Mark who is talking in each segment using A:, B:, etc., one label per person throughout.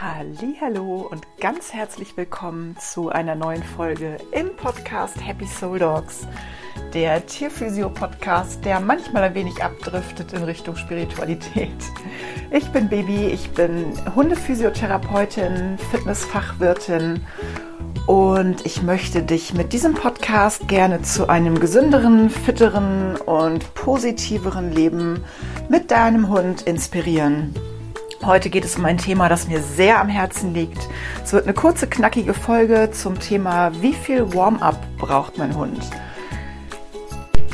A: Hallo und ganz herzlich willkommen zu einer neuen Folge im Podcast Happy Soul Dogs, der Tierphysio-Podcast, der manchmal ein wenig abdriftet in Richtung Spiritualität. Ich bin Baby, ich bin Hundephysiotherapeutin, Fitnessfachwirtin und ich möchte dich mit diesem Podcast gerne zu einem gesünderen, fitteren und positiveren Leben mit deinem Hund inspirieren. Heute geht es um ein Thema, das mir sehr am Herzen liegt. Es wird eine kurze, knackige Folge zum Thema, wie viel Warm-up braucht mein Hund?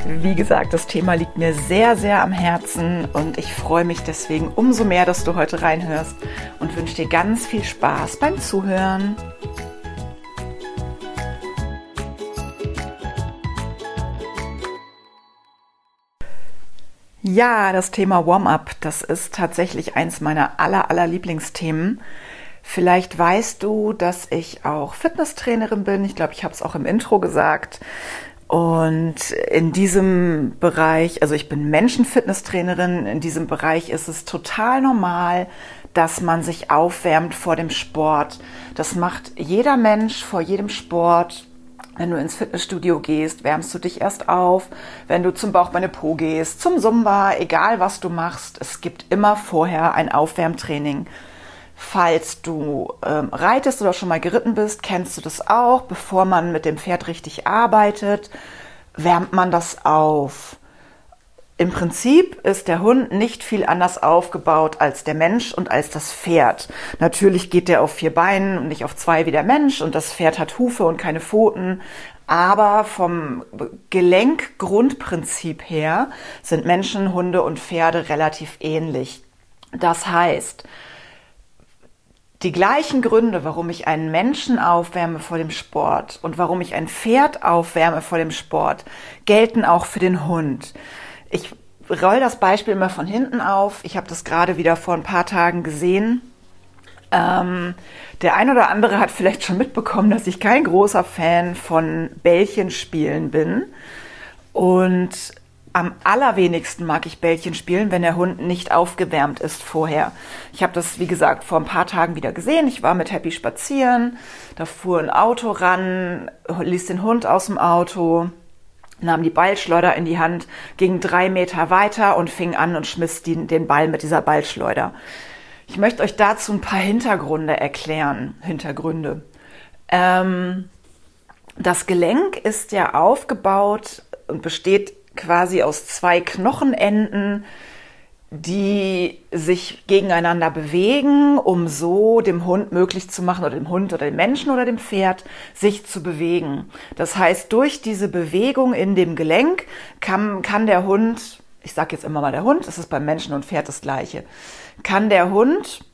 A: Wie gesagt, das Thema liegt mir sehr, sehr am Herzen und ich freue mich deswegen umso mehr, dass du heute reinhörst und wünsche dir ganz viel Spaß beim Zuhören. Ja, das Thema Warm-up, das ist tatsächlich eins meiner aller, aller Lieblingsthemen. Vielleicht weißt du, dass ich auch Fitnesstrainerin bin. Ich glaube, ich habe es auch im Intro gesagt. Und in diesem Bereich, also ich bin Menschenfitnesstrainerin, in diesem Bereich ist es total normal, dass man sich aufwärmt vor dem Sport. Das macht jeder Mensch vor jedem Sport. Wenn du ins Fitnessstudio gehst, wärmst du dich erst auf. Wenn du zum Bauchbeine Po gehst, zum Zumba, egal was du machst, es gibt immer vorher ein Aufwärmtraining. Falls du ähm, reitest oder schon mal geritten bist, kennst du das auch. Bevor man mit dem Pferd richtig arbeitet, wärmt man das auf. Im Prinzip ist der Hund nicht viel anders aufgebaut als der Mensch und als das Pferd. Natürlich geht der auf vier Beinen und nicht auf zwei wie der Mensch und das Pferd hat Hufe und keine Pfoten. Aber vom Gelenkgrundprinzip her sind Menschen, Hunde und Pferde relativ ähnlich. Das heißt, die gleichen Gründe, warum ich einen Menschen aufwärme vor dem Sport und warum ich ein Pferd aufwärme vor dem Sport, gelten auch für den Hund. Ich roll das Beispiel immer von hinten auf. Ich habe das gerade wieder vor ein paar Tagen gesehen. Ähm, der ein oder andere hat vielleicht schon mitbekommen, dass ich kein großer Fan von Bällchenspielen bin. Und am allerwenigsten mag ich Bällchen spielen, wenn der Hund nicht aufgewärmt ist vorher. Ich habe das, wie gesagt, vor ein paar Tagen wieder gesehen. Ich war mit Happy spazieren, da fuhr ein Auto ran, ließ den Hund aus dem Auto nahm die Ballschleuder in die Hand, ging drei Meter weiter und fing an und schmiss die, den Ball mit dieser Ballschleuder. Ich möchte euch dazu ein paar Hintergründe erklären. Hintergründe. Ähm, das Gelenk ist ja aufgebaut und besteht quasi aus zwei Knochenenden, die sich gegeneinander bewegen, um so dem Hund möglich zu machen oder dem Hund oder dem Menschen oder dem Pferd sich zu bewegen. Das heißt, durch diese Bewegung in dem Gelenk kann, kann der Hund, ich sage jetzt immer mal der Hund, das ist beim Menschen und Pferd das gleiche, kann der Hund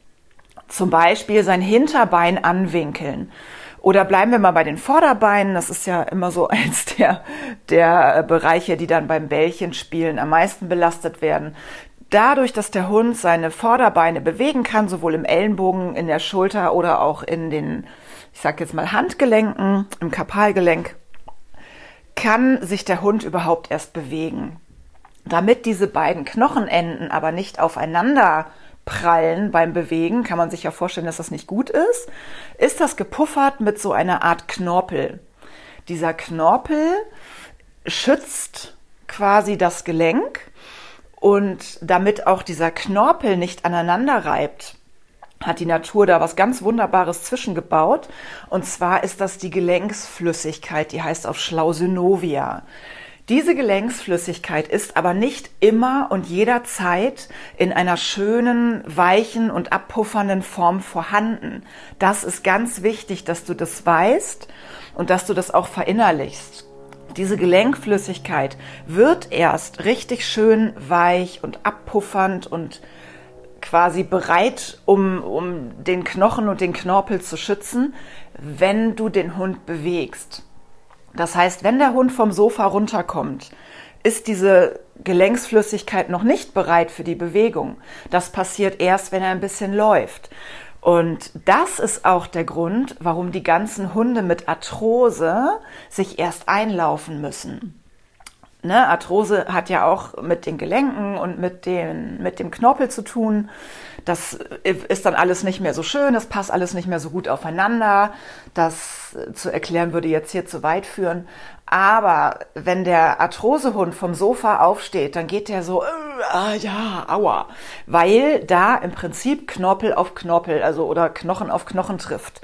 A: zum Beispiel sein Hinterbein anwinkeln. Oder bleiben wir mal bei den Vorderbeinen. Das ist ja immer so eins der, der Bereiche, die dann beim Bällchenspielen am meisten belastet werden dadurch, dass der Hund seine Vorderbeine bewegen kann, sowohl im Ellenbogen, in der Schulter oder auch in den, ich sag jetzt mal Handgelenken, im Kapalgelenk, kann sich der Hund überhaupt erst bewegen. Damit diese beiden Knochenenden aber nicht aufeinander prallen beim Bewegen, kann man sich ja vorstellen, dass das nicht gut ist, ist das gepuffert mit so einer Art Knorpel. Dieser Knorpel schützt quasi das Gelenk und damit auch dieser Knorpel nicht aneinander reibt, hat die Natur da was ganz Wunderbares zwischengebaut. Und zwar ist das die Gelenksflüssigkeit, die heißt auf Schlau Synovia. Diese Gelenksflüssigkeit ist aber nicht immer und jederzeit in einer schönen, weichen und abpuffernden Form vorhanden. Das ist ganz wichtig, dass du das weißt und dass du das auch verinnerlichst diese Gelenkflüssigkeit wird erst richtig schön weich und abpuffernd und quasi bereit, um, um den Knochen und den Knorpel zu schützen, wenn du den Hund bewegst. Das heißt, wenn der Hund vom Sofa runterkommt, ist diese Gelenksflüssigkeit noch nicht bereit für die Bewegung. Das passiert erst, wenn er ein bisschen läuft. Und das ist auch der Grund, warum die ganzen Hunde mit Arthrose sich erst einlaufen müssen. Ne, Arthrose hat ja auch mit den Gelenken und mit, den, mit dem Knorpel zu tun. Das ist dann alles nicht mehr so schön, das passt alles nicht mehr so gut aufeinander. Das zu erklären würde jetzt hier zu weit führen. Aber wenn der Arthrosehund vom Sofa aufsteht, dann geht der so, äh, ah, ja, aua, weil da im Prinzip Knorpel auf Knorpel, also oder Knochen auf Knochen trifft.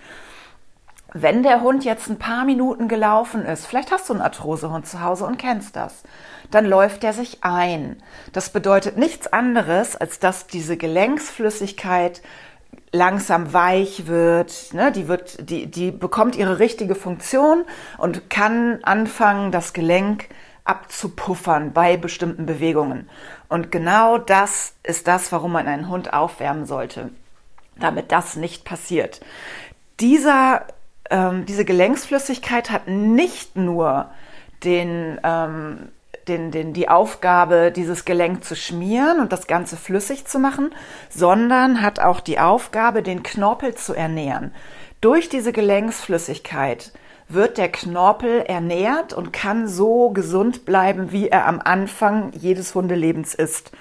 A: Wenn der Hund jetzt ein paar Minuten gelaufen ist, vielleicht hast du einen Arthrosehund zu Hause und kennst das, dann läuft der sich ein. Das bedeutet nichts anderes, als dass diese Gelenksflüssigkeit langsam weich wird, ne, die wird, die, die bekommt ihre richtige Funktion und kann anfangen, das Gelenk abzupuffern bei bestimmten Bewegungen. Und genau das ist das, warum man einen Hund aufwärmen sollte, damit das nicht passiert. Dieser, ähm, diese Gelenksflüssigkeit hat nicht nur den ähm, den, den, die Aufgabe, dieses Gelenk zu schmieren und das Ganze flüssig zu machen, sondern hat auch die Aufgabe, den Knorpel zu ernähren. Durch diese Gelenksflüssigkeit wird der Knorpel ernährt und kann so gesund bleiben, wie er am Anfang jedes Hundelebens ist.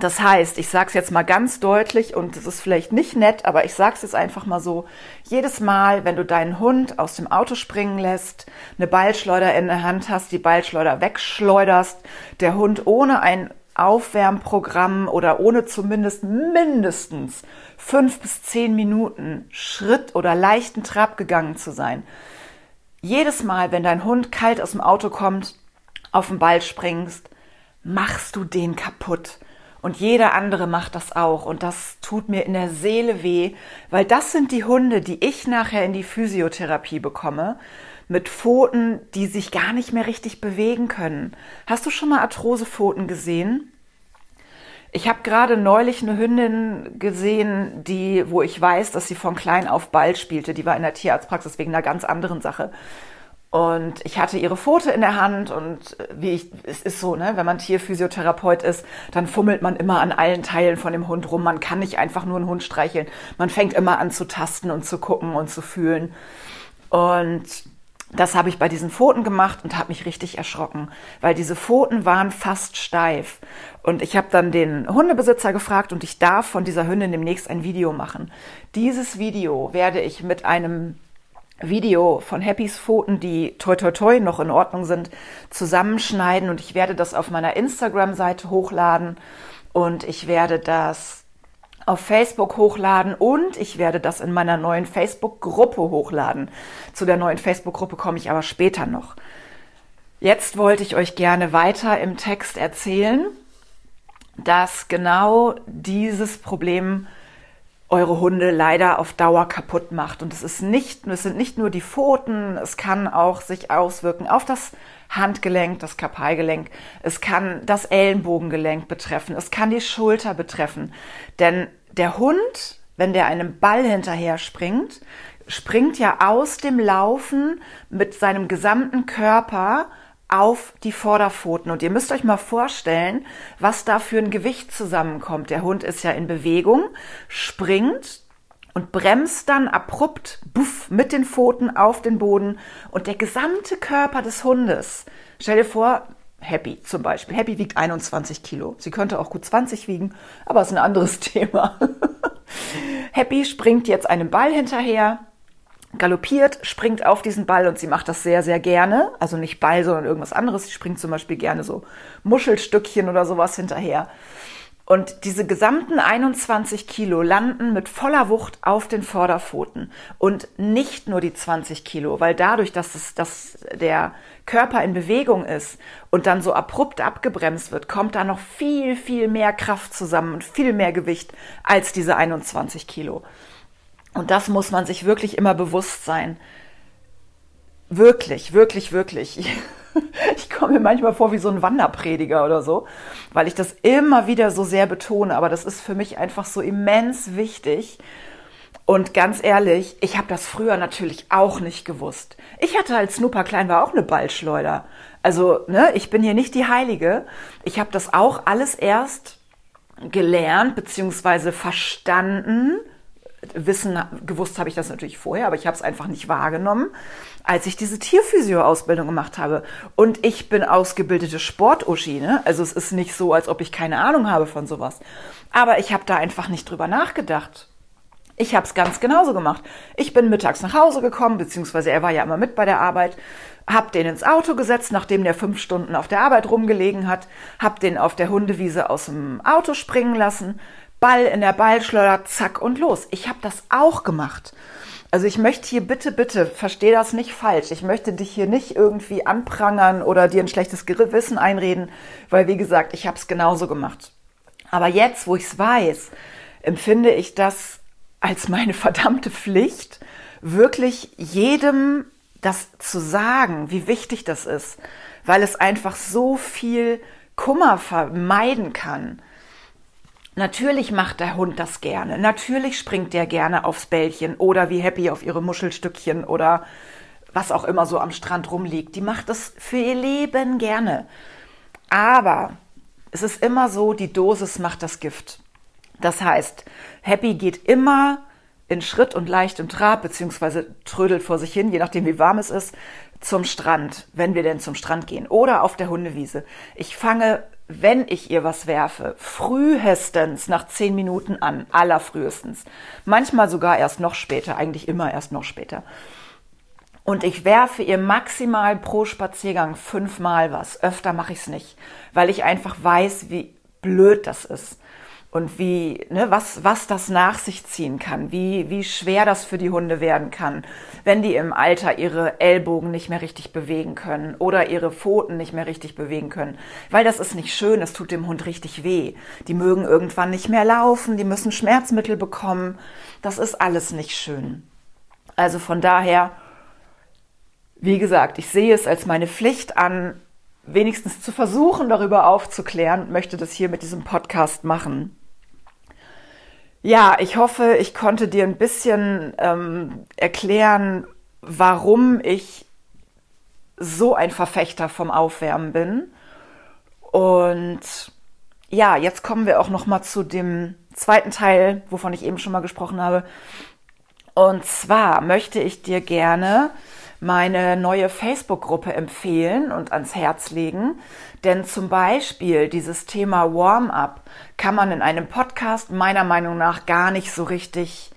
A: Das heißt, ich sage es jetzt mal ganz deutlich und es ist vielleicht nicht nett, aber ich sage es jetzt einfach mal so. Jedes Mal, wenn du deinen Hund aus dem Auto springen lässt, eine Ballschleuder in der Hand hast, die Ballschleuder wegschleuderst, der Hund ohne ein Aufwärmprogramm oder ohne zumindest mindestens fünf bis zehn Minuten Schritt oder leichten Trab gegangen zu sein. Jedes Mal, wenn dein Hund kalt aus dem Auto kommt, auf den Ball springst, machst du den kaputt. Und jeder andere macht das auch. Und das tut mir in der Seele weh, weil das sind die Hunde, die ich nachher in die Physiotherapie bekomme, mit Pfoten, die sich gar nicht mehr richtig bewegen können. Hast du schon mal Arthrosepfoten gesehen? Ich habe gerade neulich eine Hündin gesehen, die, wo ich weiß, dass sie von klein auf Ball spielte. Die war in der Tierarztpraxis wegen einer ganz anderen Sache. Und ich hatte ihre Pfote in der Hand und äh, wie ich, es ist so, ne, wenn man Tierphysiotherapeut ist, dann fummelt man immer an allen Teilen von dem Hund rum. Man kann nicht einfach nur einen Hund streicheln. Man fängt immer an zu tasten und zu gucken und zu fühlen. Und das habe ich bei diesen Pfoten gemacht und habe mich richtig erschrocken, weil diese Pfoten waren fast steif. Und ich habe dann den Hundebesitzer gefragt und ich darf von dieser Hündin demnächst ein Video machen. Dieses Video werde ich mit einem Video von Happys Pfoten, die toi toi toi noch in Ordnung sind, zusammenschneiden und ich werde das auf meiner Instagram-Seite hochladen und ich werde das auf Facebook hochladen und ich werde das in meiner neuen Facebook-Gruppe hochladen. Zu der neuen Facebook-Gruppe komme ich aber später noch. Jetzt wollte ich euch gerne weiter im Text erzählen, dass genau dieses Problem eure Hunde leider auf Dauer kaputt macht. Und es ist nicht, es sind nicht nur die Pfoten, es kann auch sich auswirken auf das Handgelenk, das Kapalgelenk. Es kann das Ellenbogengelenk betreffen. Es kann die Schulter betreffen. Denn der Hund, wenn der einem Ball hinterher springt, springt ja aus dem Laufen mit seinem gesamten Körper auf die Vorderpfoten. Und ihr müsst euch mal vorstellen, was da für ein Gewicht zusammenkommt. Der Hund ist ja in Bewegung, springt und bremst dann abrupt buff, mit den Pfoten auf den Boden und der gesamte Körper des Hundes. Stell dir vor, Happy zum Beispiel. Happy wiegt 21 Kilo. Sie könnte auch gut 20 wiegen, aber ist ein anderes Thema. Happy springt jetzt einem Ball hinterher galoppiert, springt auf diesen Ball und sie macht das sehr, sehr gerne. Also nicht Ball, sondern irgendwas anderes. Sie springt zum Beispiel gerne so Muschelstückchen oder sowas hinterher. Und diese gesamten 21 Kilo landen mit voller Wucht auf den Vorderpfoten. Und nicht nur die 20 Kilo, weil dadurch, dass, es, dass der Körper in Bewegung ist und dann so abrupt abgebremst wird, kommt da noch viel, viel mehr Kraft zusammen und viel mehr Gewicht als diese 21 Kilo. Und das muss man sich wirklich immer bewusst sein. Wirklich, wirklich, wirklich. Ich, komme mir manchmal vor wie so ein Wanderprediger oder so, weil ich das immer wieder so sehr betone. Aber das ist für mich einfach so immens wichtig. Und ganz ehrlich, ich habe das früher natürlich auch nicht gewusst. Ich hatte als Snooper klein war auch eine Ballschleuder. Also, ne, ich bin hier nicht die Heilige. Ich habe das auch alles erst gelernt bzw. verstanden Wissen, gewusst habe ich das natürlich vorher, aber ich habe es einfach nicht wahrgenommen, als ich diese Tierphysio-Ausbildung gemacht habe. Und ich bin ausgebildete Sportuschi, ne? Also es ist nicht so, als ob ich keine Ahnung habe von sowas. Aber ich habe da einfach nicht drüber nachgedacht. Ich habe es ganz genauso gemacht. Ich bin mittags nach Hause gekommen, beziehungsweise er war ja immer mit bei der Arbeit, hab den ins Auto gesetzt, nachdem der fünf Stunden auf der Arbeit rumgelegen hat, hab den auf der Hundewiese aus dem Auto springen lassen, Ball in der Ballschleuder, zack und los. Ich habe das auch gemacht. Also ich möchte hier bitte, bitte, verstehe das nicht falsch. Ich möchte dich hier nicht irgendwie anprangern oder dir ein schlechtes Gewissen einreden, weil wie gesagt, ich habe es genauso gemacht. Aber jetzt, wo ich es weiß, empfinde ich das als meine verdammte Pflicht, wirklich jedem das zu sagen, wie wichtig das ist, weil es einfach so viel Kummer vermeiden kann. Natürlich macht der Hund das gerne. Natürlich springt der gerne aufs Bällchen oder wie happy auf ihre Muschelstückchen oder was auch immer so am Strand rumliegt. Die macht das für ihr Leben gerne. Aber es ist immer so, die Dosis macht das Gift. Das heißt, Happy geht immer in Schritt und leichtem Trab, beziehungsweise trödelt vor sich hin, je nachdem wie warm es ist, zum Strand, wenn wir denn zum Strand gehen oder auf der Hundewiese. Ich fange wenn ich ihr was werfe, frühestens nach zehn Minuten an, allerfrühestens. Manchmal sogar erst noch später, eigentlich immer erst noch später. Und ich werfe ihr maximal pro Spaziergang fünfmal was. Öfter mache ich es nicht, weil ich einfach weiß, wie blöd das ist und wie, ne, was, was das nach sich ziehen kann, wie, wie schwer das für die Hunde werden kann, wenn die im Alter ihre Ellbogen nicht mehr richtig bewegen können oder ihre Pfoten nicht mehr richtig bewegen können. Weil das ist nicht schön, das tut dem Hund richtig weh. Die mögen irgendwann nicht mehr laufen, die müssen Schmerzmittel bekommen. Das ist alles nicht schön. Also von daher, wie gesagt, ich sehe es als meine Pflicht an, wenigstens zu versuchen, darüber aufzuklären und möchte das hier mit diesem Podcast machen. Ja, ich hoffe, ich konnte dir ein bisschen ähm, erklären, warum ich so ein Verfechter vom Aufwärmen bin. Und ja, jetzt kommen wir auch noch mal zu dem zweiten Teil, wovon ich eben schon mal gesprochen habe. Und zwar möchte ich dir gerne meine neue Facebook-Gruppe empfehlen und ans Herz legen. Denn zum Beispiel dieses Thema Warm-up kann man in einem Podcast meiner Meinung nach gar nicht so richtig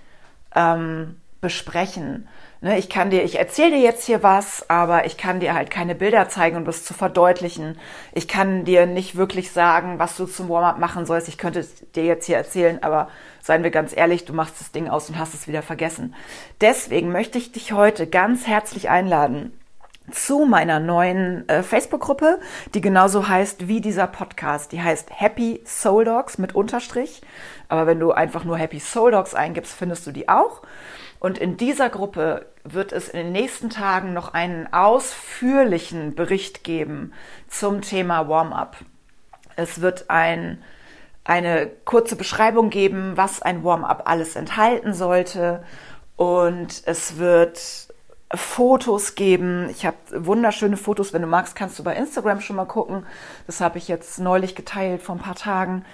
A: ähm, besprechen. Ne, ich kann dir, ich erzähle dir jetzt hier was, aber ich kann dir halt keine Bilder zeigen, um das zu verdeutlichen. Ich kann dir nicht wirklich sagen, was du zum Warm-up machen sollst. Ich könnte dir jetzt hier erzählen, aber seien wir ganz ehrlich, du machst das Ding aus und hast es wieder vergessen. Deswegen möchte ich dich heute ganz herzlich einladen zu meiner neuen äh, Facebook-Gruppe, die genauso heißt wie dieser Podcast. Die heißt Happy Soul Dogs mit Unterstrich. Aber wenn du einfach nur Happy Soul Dogs eingibst, findest du die auch. Und in dieser Gruppe wird es in den nächsten Tagen noch einen ausführlichen Bericht geben zum Thema Warm-up. Es wird ein, eine kurze Beschreibung geben, was ein Warm-up alles enthalten sollte. Und es wird Fotos geben. Ich habe wunderschöne Fotos. Wenn du magst, kannst du bei Instagram schon mal gucken. Das habe ich jetzt neulich geteilt vor ein paar Tagen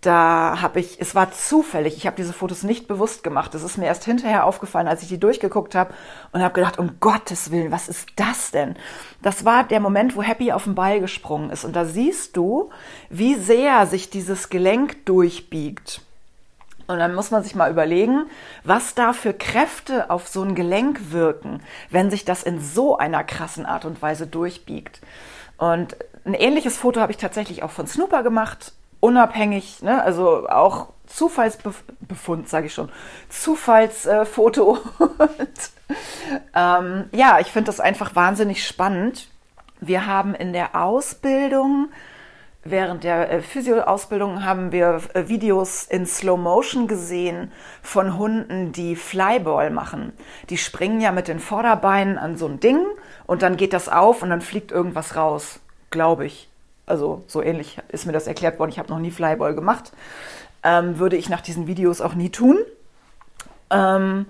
A: da habe ich, es war zufällig, ich habe diese Fotos nicht bewusst gemacht. Es ist mir erst hinterher aufgefallen, als ich die durchgeguckt habe und habe gedacht, um Gottes Willen, was ist das denn? Das war der Moment, wo Happy auf den Ball gesprungen ist. Und da siehst du, wie sehr sich dieses Gelenk durchbiegt. Und dann muss man sich mal überlegen, was da für Kräfte auf so ein Gelenk wirken, wenn sich das in so einer krassen Art und Weise durchbiegt. Und ein ähnliches Foto habe ich tatsächlich auch von Snooper gemacht unabhängig, ne? also auch Zufallsbefund, sage ich schon, Zufallsfoto. ähm, ja, ich finde das einfach wahnsinnig spannend. Wir haben in der Ausbildung, während der äh, Physio-Ausbildung, haben wir äh, Videos in Slow Motion gesehen von Hunden, die Flyball machen. Die springen ja mit den Vorderbeinen an so ein Ding und dann geht das auf und dann fliegt irgendwas raus, glaube ich also so ähnlich ist mir das erklärt worden. Ich habe noch nie Flyball gemacht. Ähm, würde ich nach diesen Videos auch nie tun. Ähm,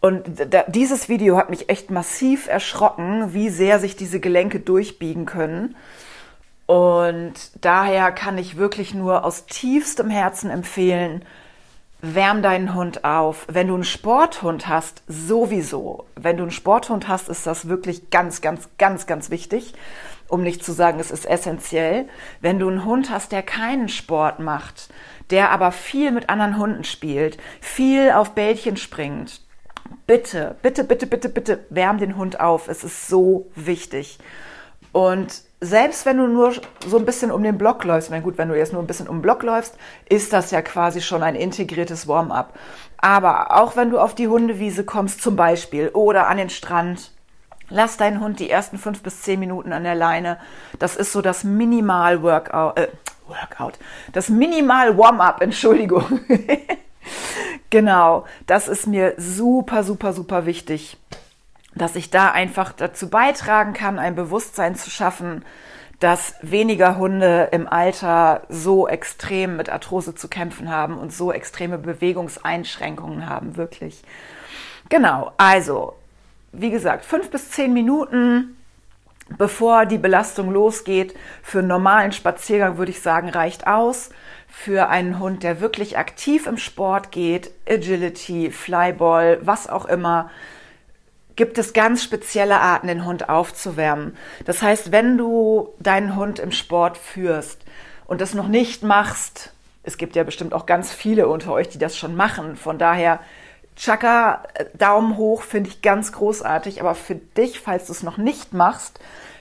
A: und da, dieses Video hat mich echt massiv erschrocken, wie sehr sich diese Gelenke durchbiegen können. Und daher kann ich wirklich nur aus tiefstem Herzen empfehlen, wärm deinen Hund auf. Wenn du einen Sporthund hast, sowieso. Wenn du einen Sporthund hast, ist das wirklich ganz, ganz, ganz, ganz wichtig. Um nicht zu sagen, es ist essentiell. Wenn du einen Hund hast, der keinen Sport macht, der aber viel mit anderen Hunden spielt, viel auf Bällchen springt, bitte, bitte, bitte, bitte, bitte wärm den Hund auf. Es ist so wichtig. Und selbst wenn du nur so ein bisschen um den Block läufst, na gut, wenn du jetzt nur ein bisschen um den Block läufst, ist das ja quasi schon ein integriertes Warm-up. Aber auch wenn du auf die Hundewiese kommst zum Beispiel oder an den Strand, lass deinen Hund die ersten fünf bis zehn Minuten an der Leine. Das ist so das Minimal-Workout, äh, Workout, das Minimal-Warm-up, Entschuldigung. genau, das ist mir super, super, super wichtig dass ich da einfach dazu beitragen kann, ein Bewusstsein zu schaffen, dass weniger Hunde im Alter so extrem mit Arthrose zu kämpfen haben und so extreme Bewegungseinschränkungen haben, wirklich. Genau, also, wie gesagt, fünf bis zehn Minuten, bevor die Belastung losgeht, für einen normalen Spaziergang würde ich sagen, reicht aus. Für einen Hund, der wirklich aktiv im Sport geht, Agility, Flyball, was auch immer, gibt es ganz spezielle Arten, den Hund aufzuwärmen. Das heißt, wenn du deinen Hund im Sport führst und das noch nicht machst, es gibt ja bestimmt auch ganz viele unter euch, die das schon machen. Von daher, Chaka, Daumen hoch, finde ich ganz großartig. Aber für dich, falls du es noch nicht machst,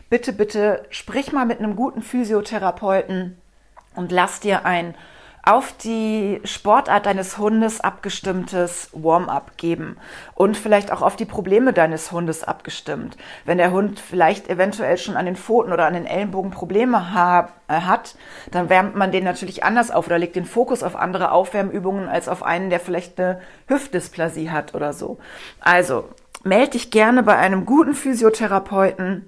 A: bitte, bitte sprich mal mit einem guten Physiotherapeuten und lass dir ein auf die Sportart deines Hundes abgestimmtes Warm-up geben und vielleicht auch auf die Probleme deines Hundes abgestimmt. Wenn der Hund vielleicht eventuell schon an den Pfoten oder an den Ellenbogen Probleme ha äh, hat, dann wärmt man den natürlich anders auf oder legt den Fokus auf andere Aufwärmübungen als auf einen, der vielleicht eine Hüftdysplasie hat oder so. Also, melde dich gerne bei einem guten Physiotherapeuten.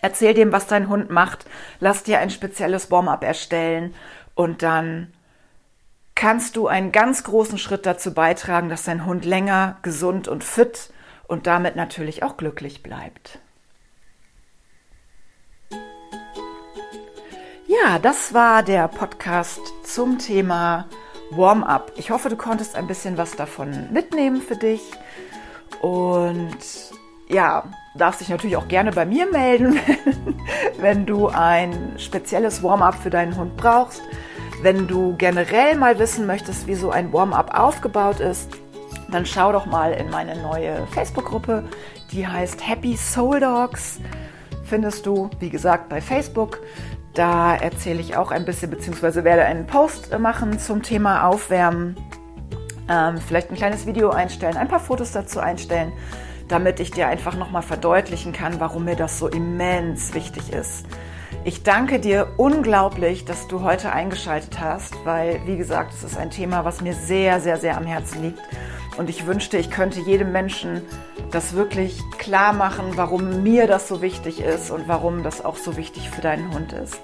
A: Erzähl dem, was dein Hund macht. Lass dir ein spezielles Warm-up erstellen und dann kannst du einen ganz großen Schritt dazu beitragen, dass dein Hund länger gesund und fit und damit natürlich auch glücklich bleibt. Ja, das war der Podcast zum Thema Warm-up. Ich hoffe, du konntest ein bisschen was davon mitnehmen für dich. Und ja, darfst dich natürlich auch gerne bei mir melden, wenn du ein spezielles Warm-up für deinen Hund brauchst. Wenn du generell mal wissen möchtest, wie so ein Warm-up aufgebaut ist, dann schau doch mal in meine neue Facebook-Gruppe. Die heißt Happy Soul Dogs. Findest du, wie gesagt, bei Facebook. Da erzähle ich auch ein bisschen, beziehungsweise werde einen Post machen zum Thema Aufwärmen. Ähm, vielleicht ein kleines Video einstellen, ein paar Fotos dazu einstellen, damit ich dir einfach nochmal verdeutlichen kann, warum mir das so immens wichtig ist ich danke dir unglaublich, dass du heute eingeschaltet hast, weil, wie gesagt, es ist ein Thema, was mir sehr, sehr, sehr am Herzen liegt. Und ich wünschte, ich könnte jedem Menschen das wirklich klar machen, warum mir das so wichtig ist und warum das auch so wichtig für deinen Hund ist.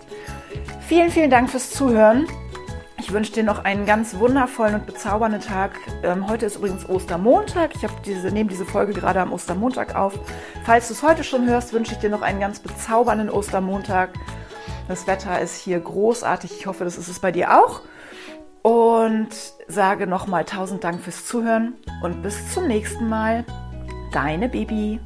A: Vielen, vielen Dank fürs Zuhören. Ich wünsche dir noch einen ganz wundervollen und bezaubernden Tag. Ähm, heute ist übrigens Ostermontag. Ich diese, nehme diese Folge gerade am Ostermontag auf. Falls du es heute schon hörst, wünsche ich dir noch einen ganz bezaubernden Ostermontag. Das Wetter ist hier großartig. Ich hoffe, das ist es bei dir auch. Und sage nochmal tausend Dank fürs Zuhören und bis zum nächsten Mal. Deine Bibi.